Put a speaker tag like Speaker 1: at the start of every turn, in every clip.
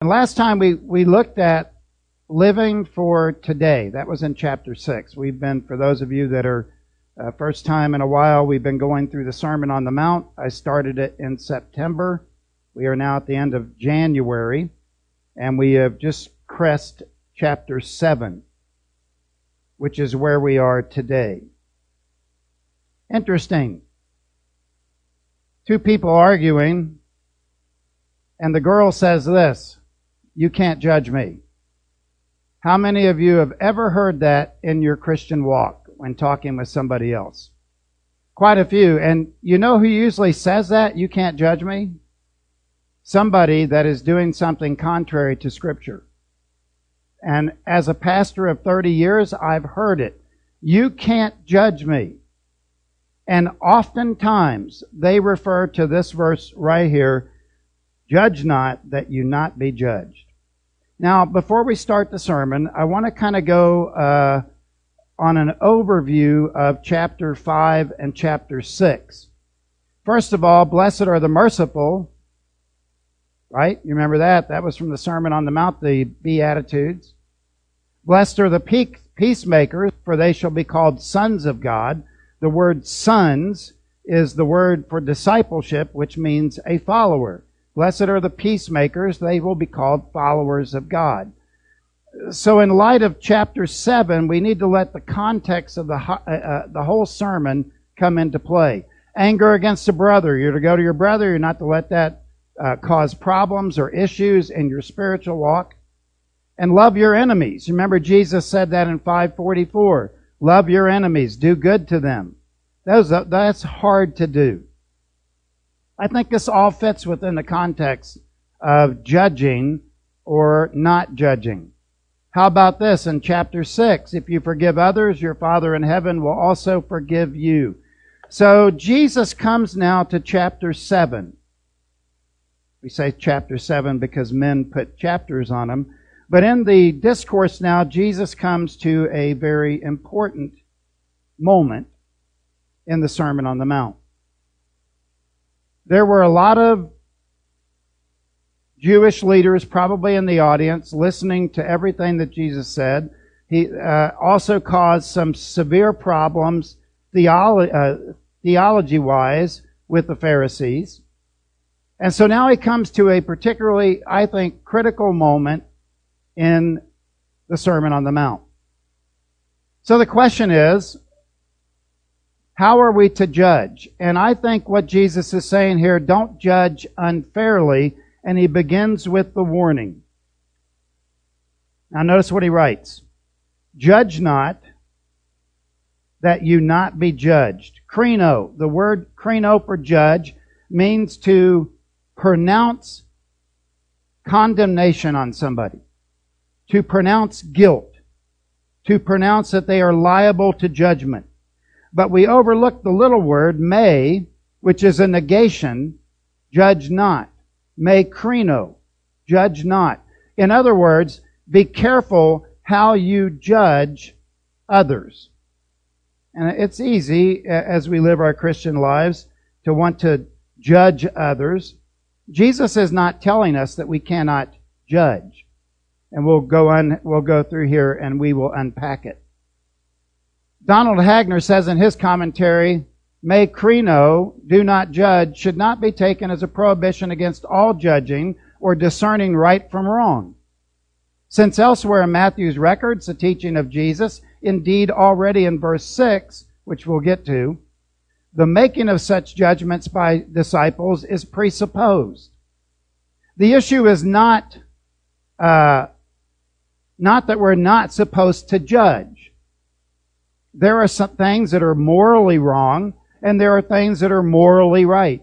Speaker 1: And last time we, we looked at living for today. That was in chapter 6. We've been, for those of you that are uh, first time in a while, we've been going through the Sermon on the Mount. I started it in September. We are now at the end of January, and we have just crest chapter 7, which is where we are today. Interesting. Two people arguing, and the girl says this you can't judge me. How many of you have ever heard that in your Christian walk when talking with somebody else? Quite a few. And you know who usually says that? You can't judge me? Somebody that is doing something contrary to Scripture. And as a pastor of 30 years, I've heard it. You can't judge me. And oftentimes they refer to this verse right here Judge not that you not be judged. Now, before we start the sermon, I want to kind of go uh, on an overview of chapter 5 and chapter 6. First of all, blessed are the merciful, right? You remember that? That was from the Sermon on the Mount, the Beatitudes. Blessed are the peacemakers, for they shall be called sons of God. The word sons is the word for discipleship, which means a follower. Blessed are the peacemakers, they will be called followers of God. So, in light of chapter 7, we need to let the context of the, uh, uh, the whole sermon come into play. Anger against a brother. You're to go to your brother, you're not to let that uh, cause problems or issues in your spiritual walk. And love your enemies. Remember, Jesus said that in 544. Love your enemies, do good to them. Those, that's hard to do. I think this all fits within the context of judging or not judging. How about this in chapter 6? If you forgive others, your Father in heaven will also forgive you. So Jesus comes now to chapter 7. We say chapter 7 because men put chapters on them. But in the discourse now, Jesus comes to a very important moment in the Sermon on the Mount. There were a lot of Jewish leaders probably in the audience listening to everything that Jesus said. He uh, also caused some severe problems theolo- uh, theology wise with the Pharisees. And so now he comes to a particularly, I think, critical moment in the Sermon on the Mount. So the question is, how are we to judge? And I think what Jesus is saying here, don't judge unfairly. And he begins with the warning. Now notice what he writes. Judge not that you not be judged. Krino, the word krino for judge means to pronounce condemnation on somebody, to pronounce guilt, to pronounce that they are liable to judgment. But we overlook the little word may, which is a negation, judge not. May krino, judge not. In other words, be careful how you judge others. And it's easy as we live our Christian lives to want to judge others. Jesus is not telling us that we cannot judge. And we'll go on, we'll go through here and we will unpack it. Donald Hagner says in his commentary, May krino, do not judge, should not be taken as a prohibition against all judging or discerning right from wrong. Since elsewhere in Matthew's records, the teaching of Jesus, indeed already in verse 6, which we'll get to, the making of such judgments by disciples is presupposed. The issue is not, uh, not that we're not supposed to judge. There are some things that are morally wrong, and there are things that are morally right.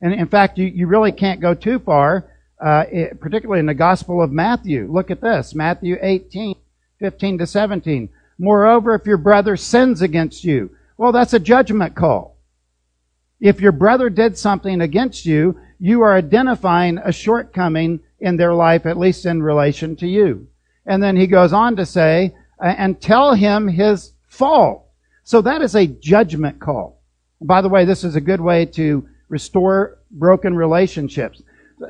Speaker 1: And in fact, you, you really can't go too far, uh, it, particularly in the Gospel of Matthew. Look at this Matthew 18, 15 to 17. Moreover, if your brother sins against you, well, that's a judgment call. If your brother did something against you, you are identifying a shortcoming in their life, at least in relation to you. And then he goes on to say, and tell him his fault. So that is a judgment call. By the way, this is a good way to restore broken relationships.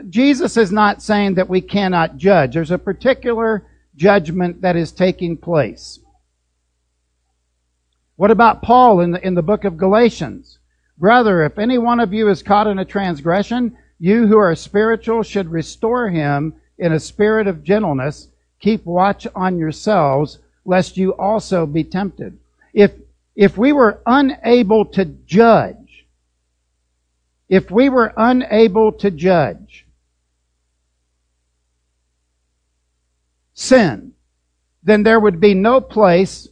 Speaker 1: Jesus is not saying that we cannot judge. There's a particular judgment that is taking place. What about Paul in the, in the book of Galatians? Brother, if any one of you is caught in a transgression, you who are spiritual should restore him in a spirit of gentleness. Keep watch on yourselves, lest you also be tempted. If, if we were unable to judge, if we were unable to judge sin, then there would be no place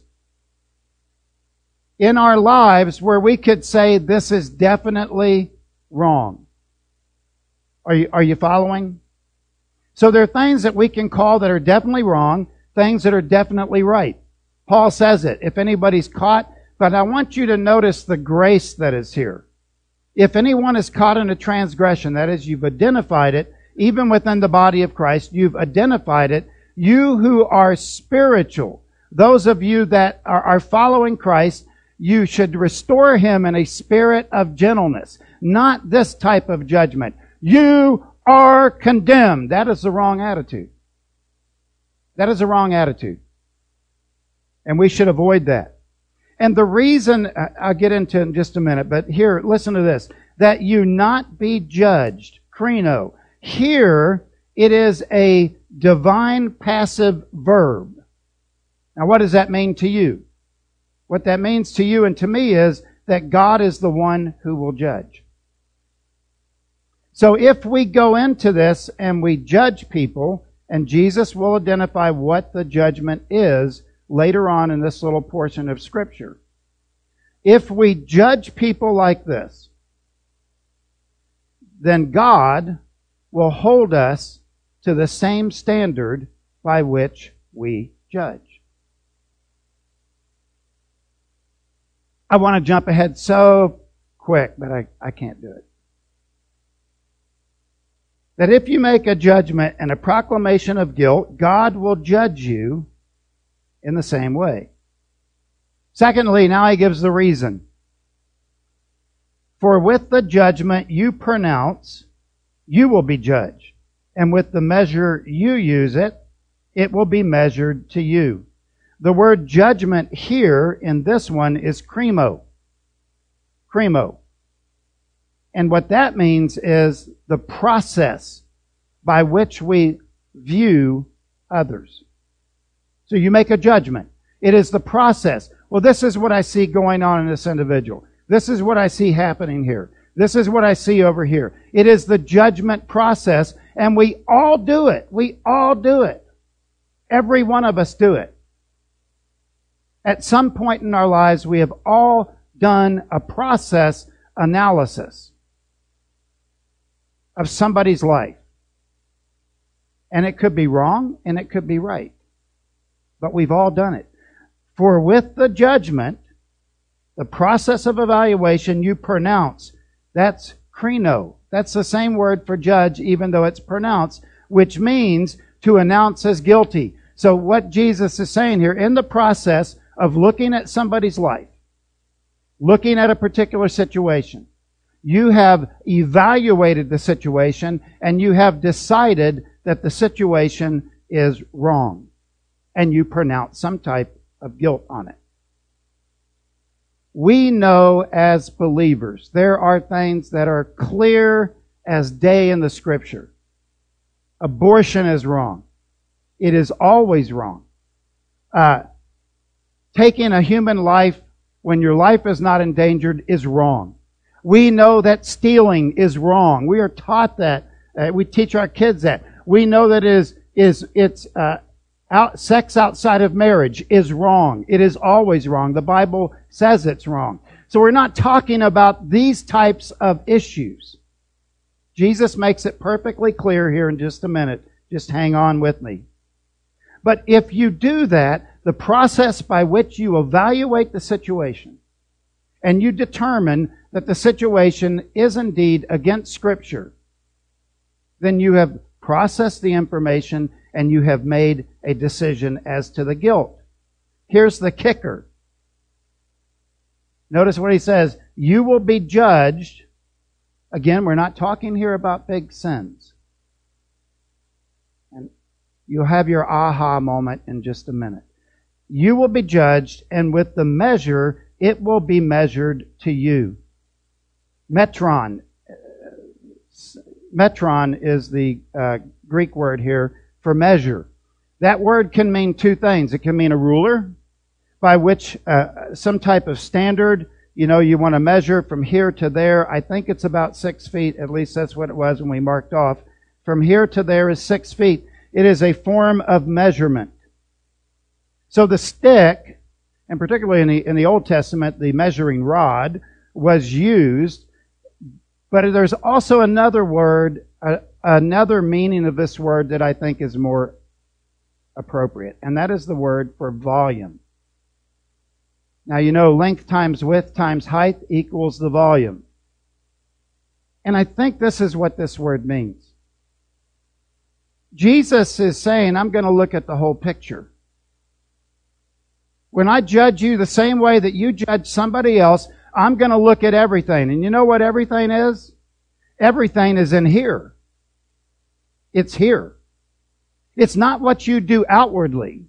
Speaker 1: in our lives where we could say this is definitely wrong. Are you, are you following? So there are things that we can call that are definitely wrong, things that are definitely right. Paul says it. If anybody's caught, but I want you to notice the grace that is here. If anyone is caught in a transgression, that is, you've identified it, even within the body of Christ, you've identified it. You who are spiritual, those of you that are, are following Christ, you should restore him in a spirit of gentleness, not this type of judgment. You are condemned. That is the wrong attitude. That is a wrong attitude. And we should avoid that. And the reason, I'll get into in just a minute, but here, listen to this. That you not be judged. Krino. Here, it is a divine passive verb. Now, what does that mean to you? What that means to you and to me is that God is the one who will judge. So if we go into this and we judge people, and Jesus will identify what the judgment is later on in this little portion of Scripture. If we judge people like this, then God will hold us to the same standard by which we judge. I want to jump ahead so quick, but I, I can't do it. That if you make a judgment and a proclamation of guilt, God will judge you in the same way. Secondly, now he gives the reason. For with the judgment you pronounce, you will be judged. And with the measure you use it, it will be measured to you. The word judgment here in this one is krino. Krino. And what that means is the process by which we view others. So you make a judgment. It is the process. Well, this is what I see going on in this individual. This is what I see happening here. This is what I see over here. It is the judgment process, and we all do it. We all do it. Every one of us do it. At some point in our lives, we have all done a process analysis of somebody's life. And it could be wrong and it could be right. But we've all done it. For with the judgment, the process of evaluation you pronounce, that's krino. That's the same word for judge, even though it's pronounced, which means to announce as guilty. So what Jesus is saying here, in the process of looking at somebody's life, looking at a particular situation, you have evaluated the situation and you have decided that the situation is wrong. And you pronounce some type of guilt on it. We know as believers there are things that are clear as day in the scripture. Abortion is wrong. It is always wrong. Uh, taking a human life when your life is not endangered is wrong. We know that stealing is wrong. We are taught that. Uh, we teach our kids that. We know that is is it's uh, out, sex outside of marriage is wrong. It is always wrong. The Bible says it's wrong. So we're not talking about these types of issues. Jesus makes it perfectly clear here in just a minute. Just hang on with me. But if you do that, the process by which you evaluate the situation and you determine that the situation is indeed against Scripture, then you have processed the information and you have made a decision as to the guilt. Here's the kicker. Notice what he says. You will be judged. Again, we're not talking here about big sins. And you'll have your aha moment in just a minute. You will be judged, and with the measure, it will be measured to you. Metron. Metron is the uh, Greek word here for measure. That word can mean two things. It can mean a ruler, by which uh, some type of standard, you know, you want to measure from here to there. I think it's about six feet. At least that's what it was when we marked off. From here to there is six feet. It is a form of measurement. So the stick, and particularly in the, in the Old Testament, the measuring rod was used, but there's also another word, uh, another meaning of this word that I think is more appropriate, and that is the word for volume. Now, you know, length times width times height equals the volume. And I think this is what this word means. Jesus is saying, I'm going to look at the whole picture. When I judge you the same way that you judge somebody else, I'm going to look at everything. And you know what everything is? Everything is in here. It's here. It's not what you do outwardly,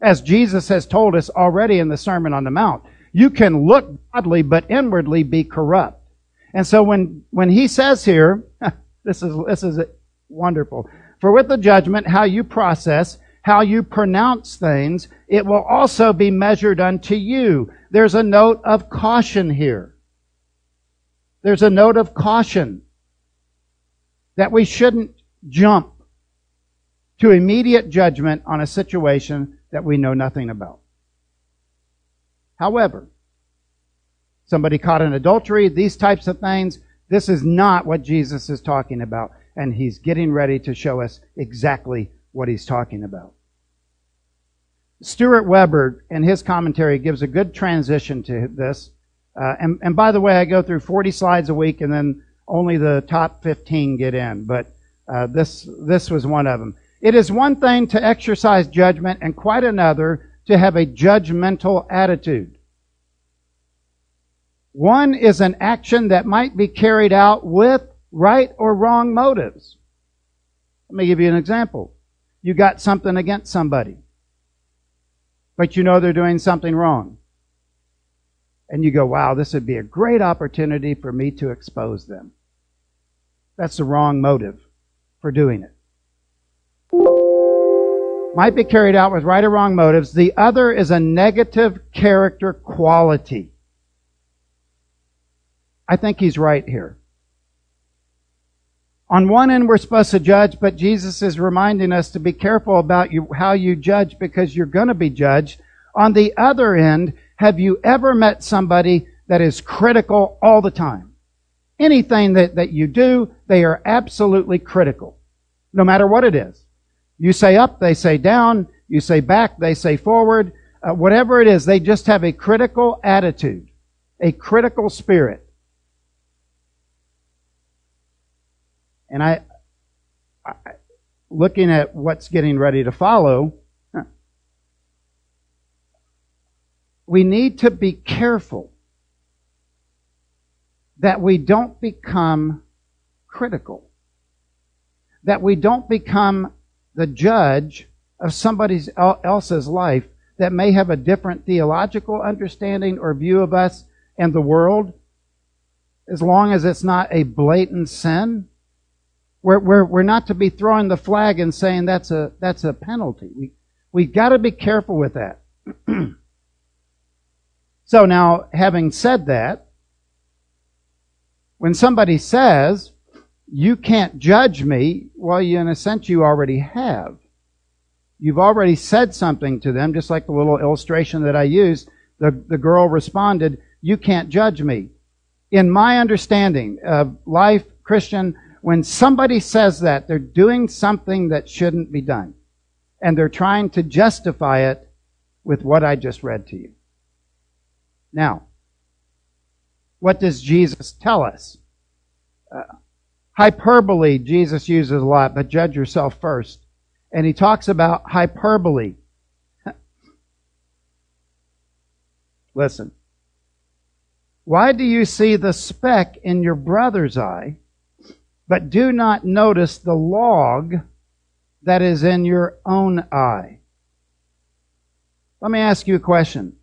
Speaker 1: as Jesus has told us already in the Sermon on the Mount. You can look godly, but inwardly be corrupt. And so when, when he says here, this is, this is wonderful. For with the judgment, how you process, how you pronounce things, it will also be measured unto you. There's a note of caution here. There's a note of caution that we shouldn't jump to immediate judgment on a situation that we know nothing about. However, somebody caught in adultery, these types of things, this is not what Jesus is talking about. And he's getting ready to show us exactly what he's talking about. Stuart Weber, in his commentary, gives a good transition to this. Uh, and, and by the way, I go through 40 slides a week, and then only the top 15 get in. But uh, this this was one of them. It is one thing to exercise judgment and quite another to have a judgmental attitude. One is an action that might be carried out with right or wrong motives. Let me give you an example. You got something against somebody, but you know they're doing something wrong. And you go, wow, this would be a great opportunity for me to expose them. That's the wrong motive for doing it might be carried out with right or wrong motives. The other is a negative character quality. I think he's right here. On one end, we're supposed to judge, but Jesus is reminding us to be careful about you, how you judge because you're going to be judged. On the other end, have you ever met somebody that is critical all the time? Anything that, that you do, they are absolutely critical, no matter what it is. You say up, they say down. You say back, they say forward. Uh, whatever it is, they just have a critical attitude, a critical spirit. And I, I looking at what's getting ready to follow, we need to be careful that we don't become critical, that we don't become the judge of somebody else's life that may have a different theological understanding or view of us and the world, as long as it's not a blatant sin. We're, we're, we're not to be throwing the flag and saying that's a, that's a penalty. We, we've got to be careful with that. so now, having said that, when somebody says, you can't judge me. Well, you, in a sense, you already have. You've already said something to them, just like the little illustration that I used. The, the girl responded, You can't judge me. In my understanding of life, Christian, when somebody says that, they're doing something that shouldn't be done. And they're trying to justify it with what I just read to you. Now, what does Jesus tell us? Uh, Hyperbole, Jesus uses a lot, but judge yourself first. And he talks about hyperbole. Listen. Why do you see the speck in your brother's eye, but do not notice the log that is in your own eye. Let me ask you a question.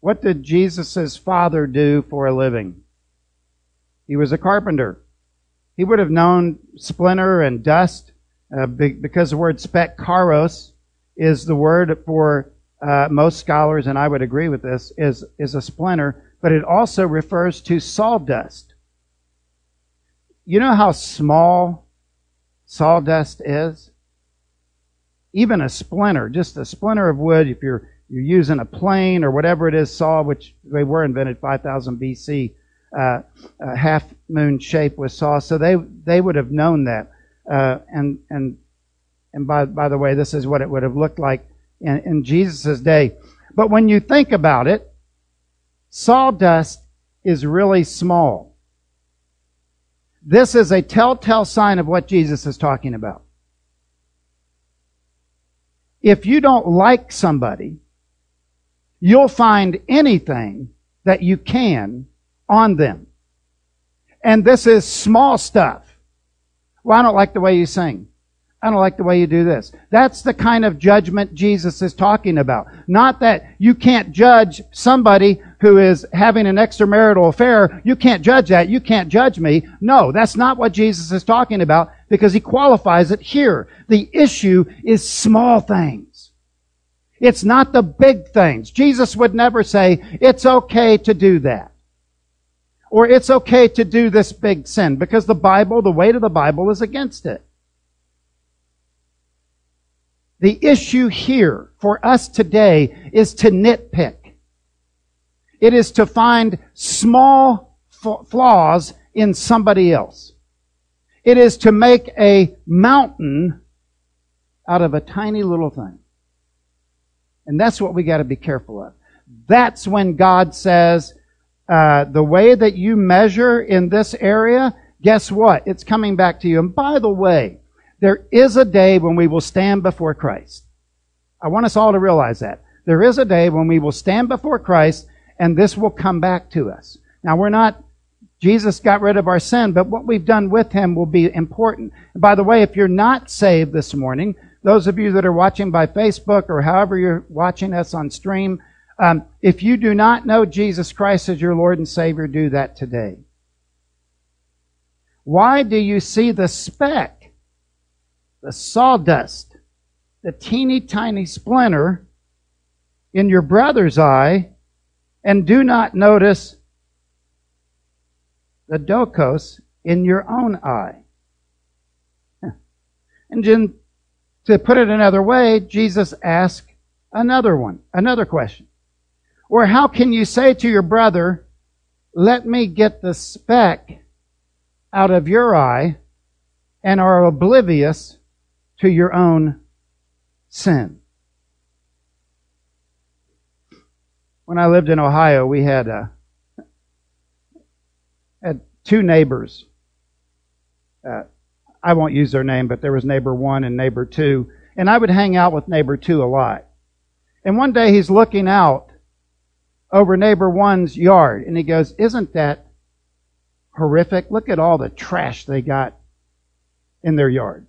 Speaker 1: What did Jesus' father do for a living? He was a carpenter. He would have known splinter and dust uh, because the word speckaros is the word for uh, most scholars, and I would agree with this, is, is a splinter, but it also refers to sawdust. You know how small sawdust is? Even a splinter, just a splinter of wood, if you're, you're using a plane or whatever it is, saw, which they were invented 5000 BC, uh, half moon shape with saw, so they, they would have known that. Uh, and, and, and by, by the way, this is what it would have looked like in, in Jesus' day. But when you think about it, sawdust is really small. This is a telltale sign of what Jesus is talking about. If you don't like somebody, you'll find anything that you can on them. And this is small stuff. Well, I don't like the way you sing. I don't like the way you do this. That's the kind of judgment Jesus is talking about. Not that you can't judge somebody who is having an extramarital affair. You can't judge that. You can't judge me. No, that's not what Jesus is talking about because he qualifies it here. The issue is small things. It's not the big things. Jesus would never say, it's okay to do that. Or it's okay to do this big sin because the Bible, the weight of the Bible is against it. The issue here for us today is to nitpick. It is to find small flaws in somebody else. It is to make a mountain out of a tiny little thing. And that's what we got to be careful of. That's when God says, uh, the way that you measure in this area, guess what? It's coming back to you. And by the way, there is a day when we will stand before Christ. I want us all to realize that. There is a day when we will stand before Christ and this will come back to us. Now we're not, Jesus got rid of our sin, but what we've done with Him will be important. And by the way, if you're not saved this morning, those of you that are watching by Facebook or however you're watching us on stream, um, if you do not know Jesus Christ as your Lord and Savior, do that today. Why do you see the speck, the sawdust, the teeny tiny splinter in your brother's eye and do not notice the dokos in your own eye? And to put it another way, Jesus asked another one, another question. Or how can you say to your brother, let me get the speck out of your eye and are oblivious to your own sin? When I lived in Ohio, we had, uh, had two neighbors. Uh, I won't use their name, but there was neighbor one and neighbor two. And I would hang out with neighbor two a lot. And one day he's looking out over neighbor one's yard. And he goes, Isn't that horrific? Look at all the trash they got in their yard.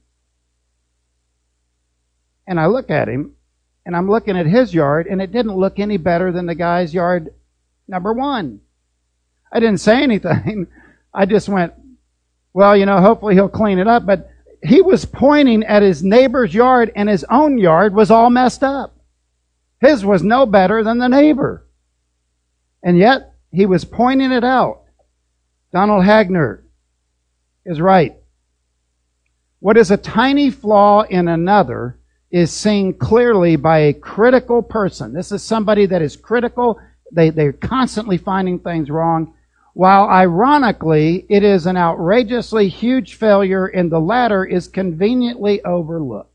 Speaker 1: And I look at him, and I'm looking at his yard, and it didn't look any better than the guy's yard number one. I didn't say anything. I just went, well, you know, hopefully he'll clean it up. But he was pointing at his neighbor's yard, and his own yard was all messed up. His was no better than the neighbor. And yet, he was pointing it out. Donald Hagner is right. What is a tiny flaw in another is seen clearly by a critical person. This is somebody that is critical. They, they're constantly finding things wrong. While ironically, it is an outrageously huge failure and the latter is conveniently overlooked.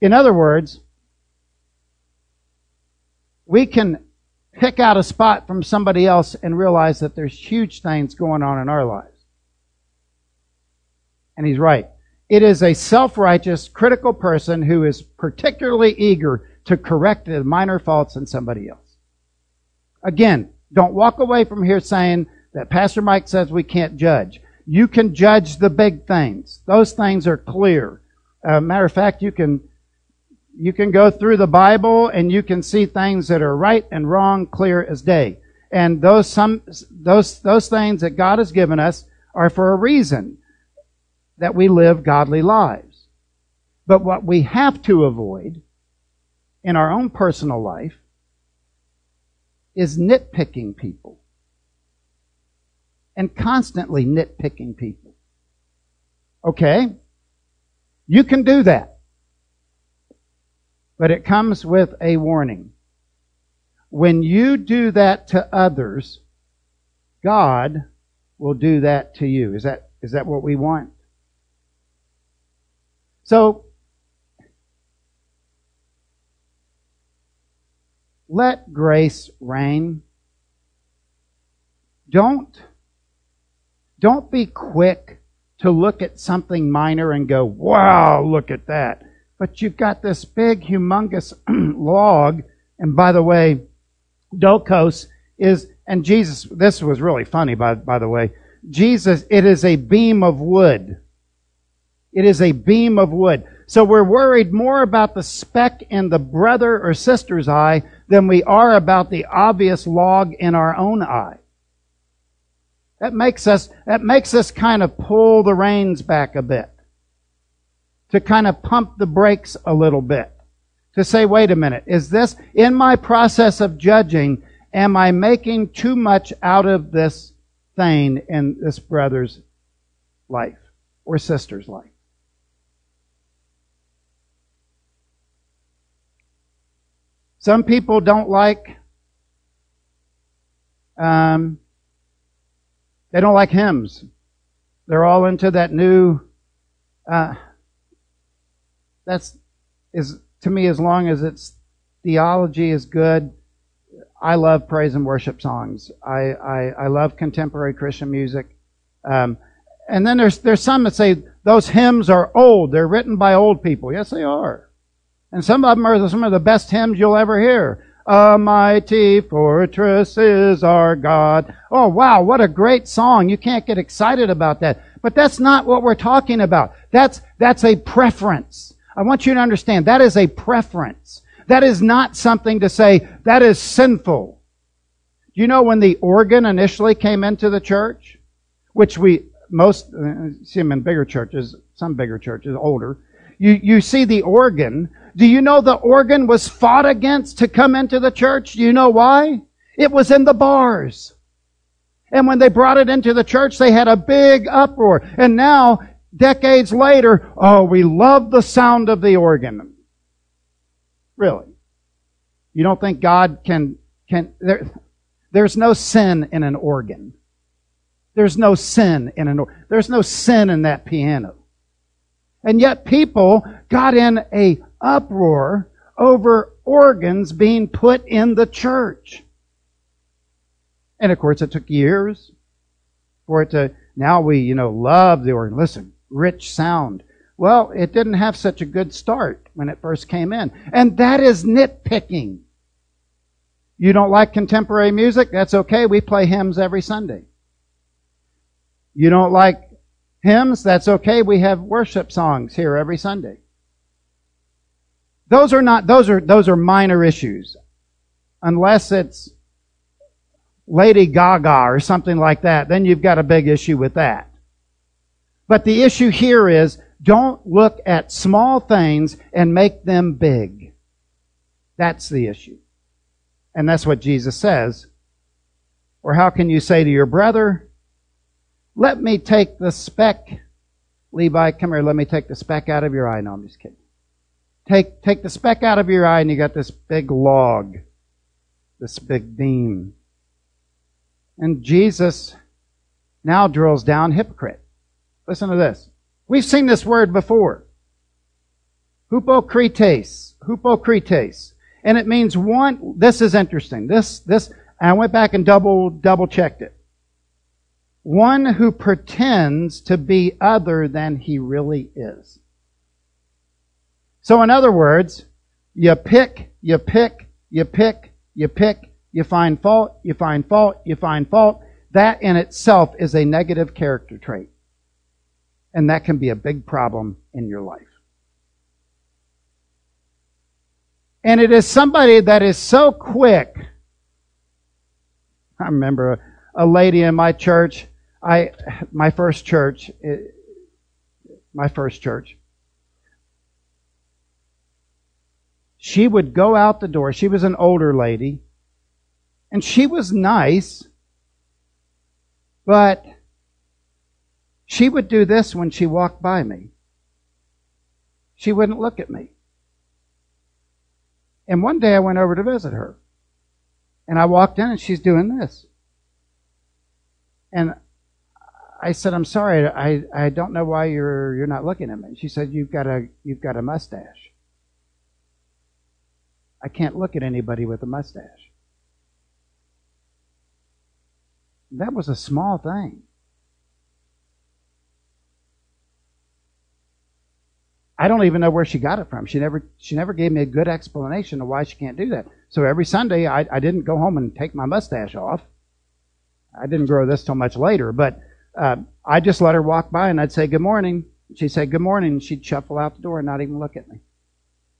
Speaker 1: In other words, we can pick out a spot from somebody else and realize that there's huge things going on in our lives. And he's right. It is a self-righteous, critical person who is particularly eager to correct the minor faults in somebody else. Again, don't walk away from here saying that Pastor Mike says we can't judge. You can judge the big things. Those things are clear. Uh, matter of fact, you can you can go through the Bible and you can see things that are right and wrong clear as day. And those some those those things that God has given us are for a reason that we live godly lives. But what we have to avoid in our own personal life is nitpicking people and constantly nitpicking people. Okay? You can do that. But it comes with a warning. When you do that to others, God will do that to you. Is that, is that what we want? So, let grace reign. Don't, don't be quick to look at something minor and go, wow, look at that. But you've got this big, humongous log. And by the way, Dokos is, and Jesus, this was really funny, by, by the way. Jesus, it is a beam of wood. It is a beam of wood. So we're worried more about the speck in the brother or sister's eye than we are about the obvious log in our own eye. That makes us, that makes us kind of pull the reins back a bit. To kind of pump the brakes a little bit. To say, wait a minute, is this, in my process of judging, am I making too much out of this thing in this brother's life or sister's life? Some people don't like um, they don't like hymns. They're all into that new. Uh, that's is to me as long as its theology is good. I love praise and worship songs. I I, I love contemporary Christian music. Um, and then there's there's some that say those hymns are old. They're written by old people. Yes, they are. And some of them are some of the best hymns you'll ever hear. A mighty fortress is our God. Oh wow, what a great song. You can't get excited about that. But that's not what we're talking about. That's, that's a preference. I want you to understand that is a preference. That is not something to say that is sinful. You know when the organ initially came into the church? Which we, most, uh, see them in bigger churches, some bigger churches, older. You, you see the organ do you know the organ was fought against to come into the church? Do you know why? It was in the bars. And when they brought it into the church, they had a big uproar. And now, decades later, oh, we love the sound of the organ. Really? You don't think God can, can, there, there's no sin in an organ. There's no sin in an, there's no sin in that piano. And yet people got in a uproar over organs being put in the church. And of course, it took years for it to, now we, you know, love the organ. Listen, rich sound. Well, it didn't have such a good start when it first came in. And that is nitpicking. You don't like contemporary music? That's okay. We play hymns every Sunday. You don't like hymns? That's okay. We have worship songs here every Sunday. Those are not, those are, those are minor issues. Unless it's Lady Gaga or something like that, then you've got a big issue with that. But the issue here is don't look at small things and make them big. That's the issue. And that's what Jesus says. Or how can you say to your brother, let me take the speck, Levi, come here, let me take the speck out of your eye. No, I'm just kidding. Take, take the speck out of your eye and you got this big log, this big beam. And Jesus now drills down hypocrite. Listen to this. We've seen this word before. Hypocrites. Hypocrites. And it means one, this is interesting. This, this, I went back and double, double checked it. One who pretends to be other than he really is. So in other words, you pick, you pick, you pick, you pick, you find fault, you find fault, you find fault. That in itself is a negative character trait. And that can be a big problem in your life. And it is somebody that is so quick. I remember a, a lady in my church, I, my first church, it, my first church. She would go out the door. She was an older lady. And she was nice. But she would do this when she walked by me. She wouldn't look at me. And one day I went over to visit her. And I walked in and she's doing this. And I said, I'm sorry, I, I don't know why you're you're not looking at me. She said, You've got a you've got a mustache. I can't look at anybody with a mustache. That was a small thing. I don't even know where she got it from. She never she never gave me a good explanation of why she can't do that. So every Sunday I, I didn't go home and take my mustache off. I didn't grow this till much later, but uh, I just let her walk by and I'd say good morning. She'd say good morning she'd shuffle out the door and not even look at me.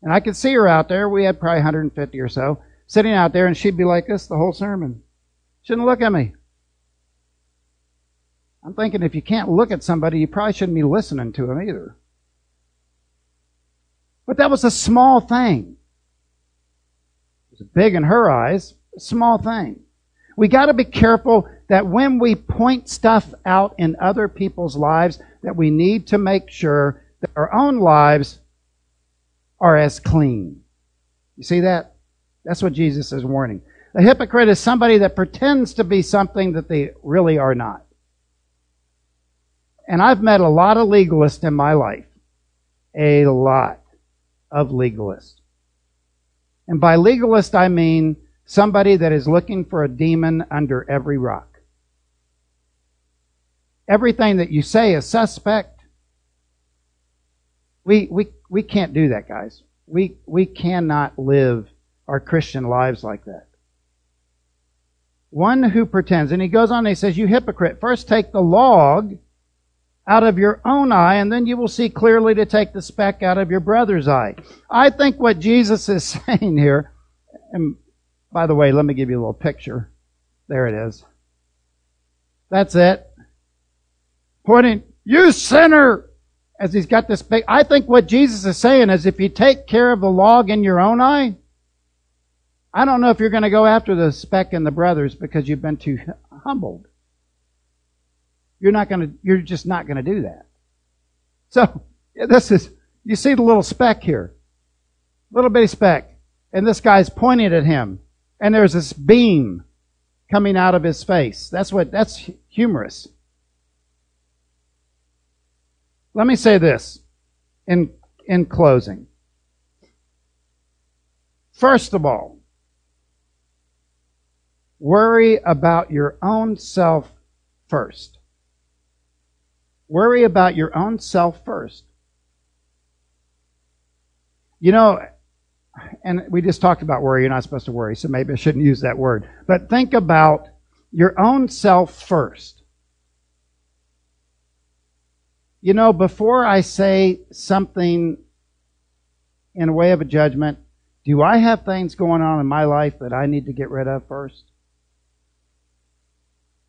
Speaker 1: And I could see her out there. We had probably 150 or so sitting out there and she'd be like this the whole sermon. She didn't look at me. I'm thinking if you can't look at somebody, you probably shouldn't be listening to them either. But that was a small thing. It was big in her eyes, a small thing. We got to be careful that when we point stuff out in other people's lives, that we need to make sure that our own lives are as clean. You see that? That's what Jesus is warning. A hypocrite is somebody that pretends to be something that they really are not. And I've met a lot of legalists in my life. A lot of legalists. And by legalist, I mean somebody that is looking for a demon under every rock. Everything that you say is suspect. We, we, we can't do that, guys. We, we cannot live our Christian lives like that. One who pretends, and he goes on and he says, You hypocrite, first take the log out of your own eye, and then you will see clearly to take the speck out of your brother's eye. I think what Jesus is saying here, and by the way, let me give you a little picture. There it is. That's it. Pointing, you sinner! As he's got this big, I think what Jesus is saying is if you take care of the log in your own eye, I don't know if you're going to go after the speck in the brothers because you've been too humbled. You're not going to, you're just not going to do that. So, this is, you see the little speck here. Little bitty speck. And this guy's pointing at him. And there's this beam coming out of his face. That's what, that's humorous. Let me say this in, in closing. First of all, worry about your own self first. Worry about your own self first. You know, and we just talked about worry. You're not supposed to worry, so maybe I shouldn't use that word. But think about your own self first. You know, before I say something in a way of a judgment, do I have things going on in my life that I need to get rid of first?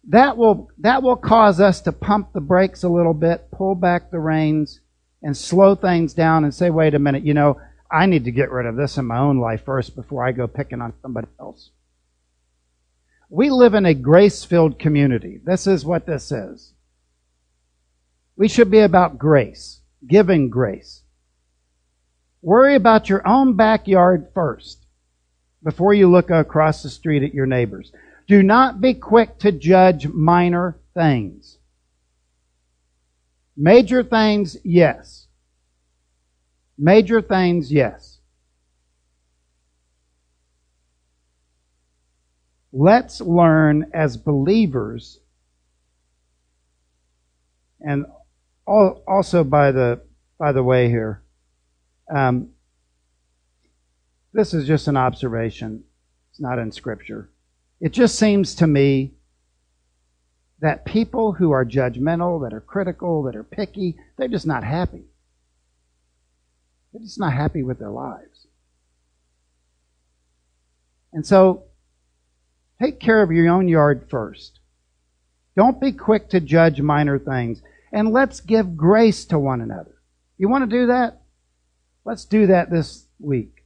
Speaker 1: that will, that will cause us to pump the brakes a little bit, pull back the reins, and slow things down and say, wait a minute, you know, I need to get rid of this in my own life first before I go picking on somebody else. We live in a grace filled community. This is what this is. We should be about grace, giving grace. Worry about your own backyard first before you look across the street at your neighbors. Do not be quick to judge minor things. Major things, yes. Major things, yes. Let's learn as believers, and also by the by the way here, um, this is just an observation. It's not in Scripture. It just seems to me that people who are judgmental, that are critical, that are picky, they're just not happy. They're just not happy with their lives. And so, take care of your own yard first. Don't be quick to judge minor things. And let's give grace to one another. You want to do that? Let's do that this week.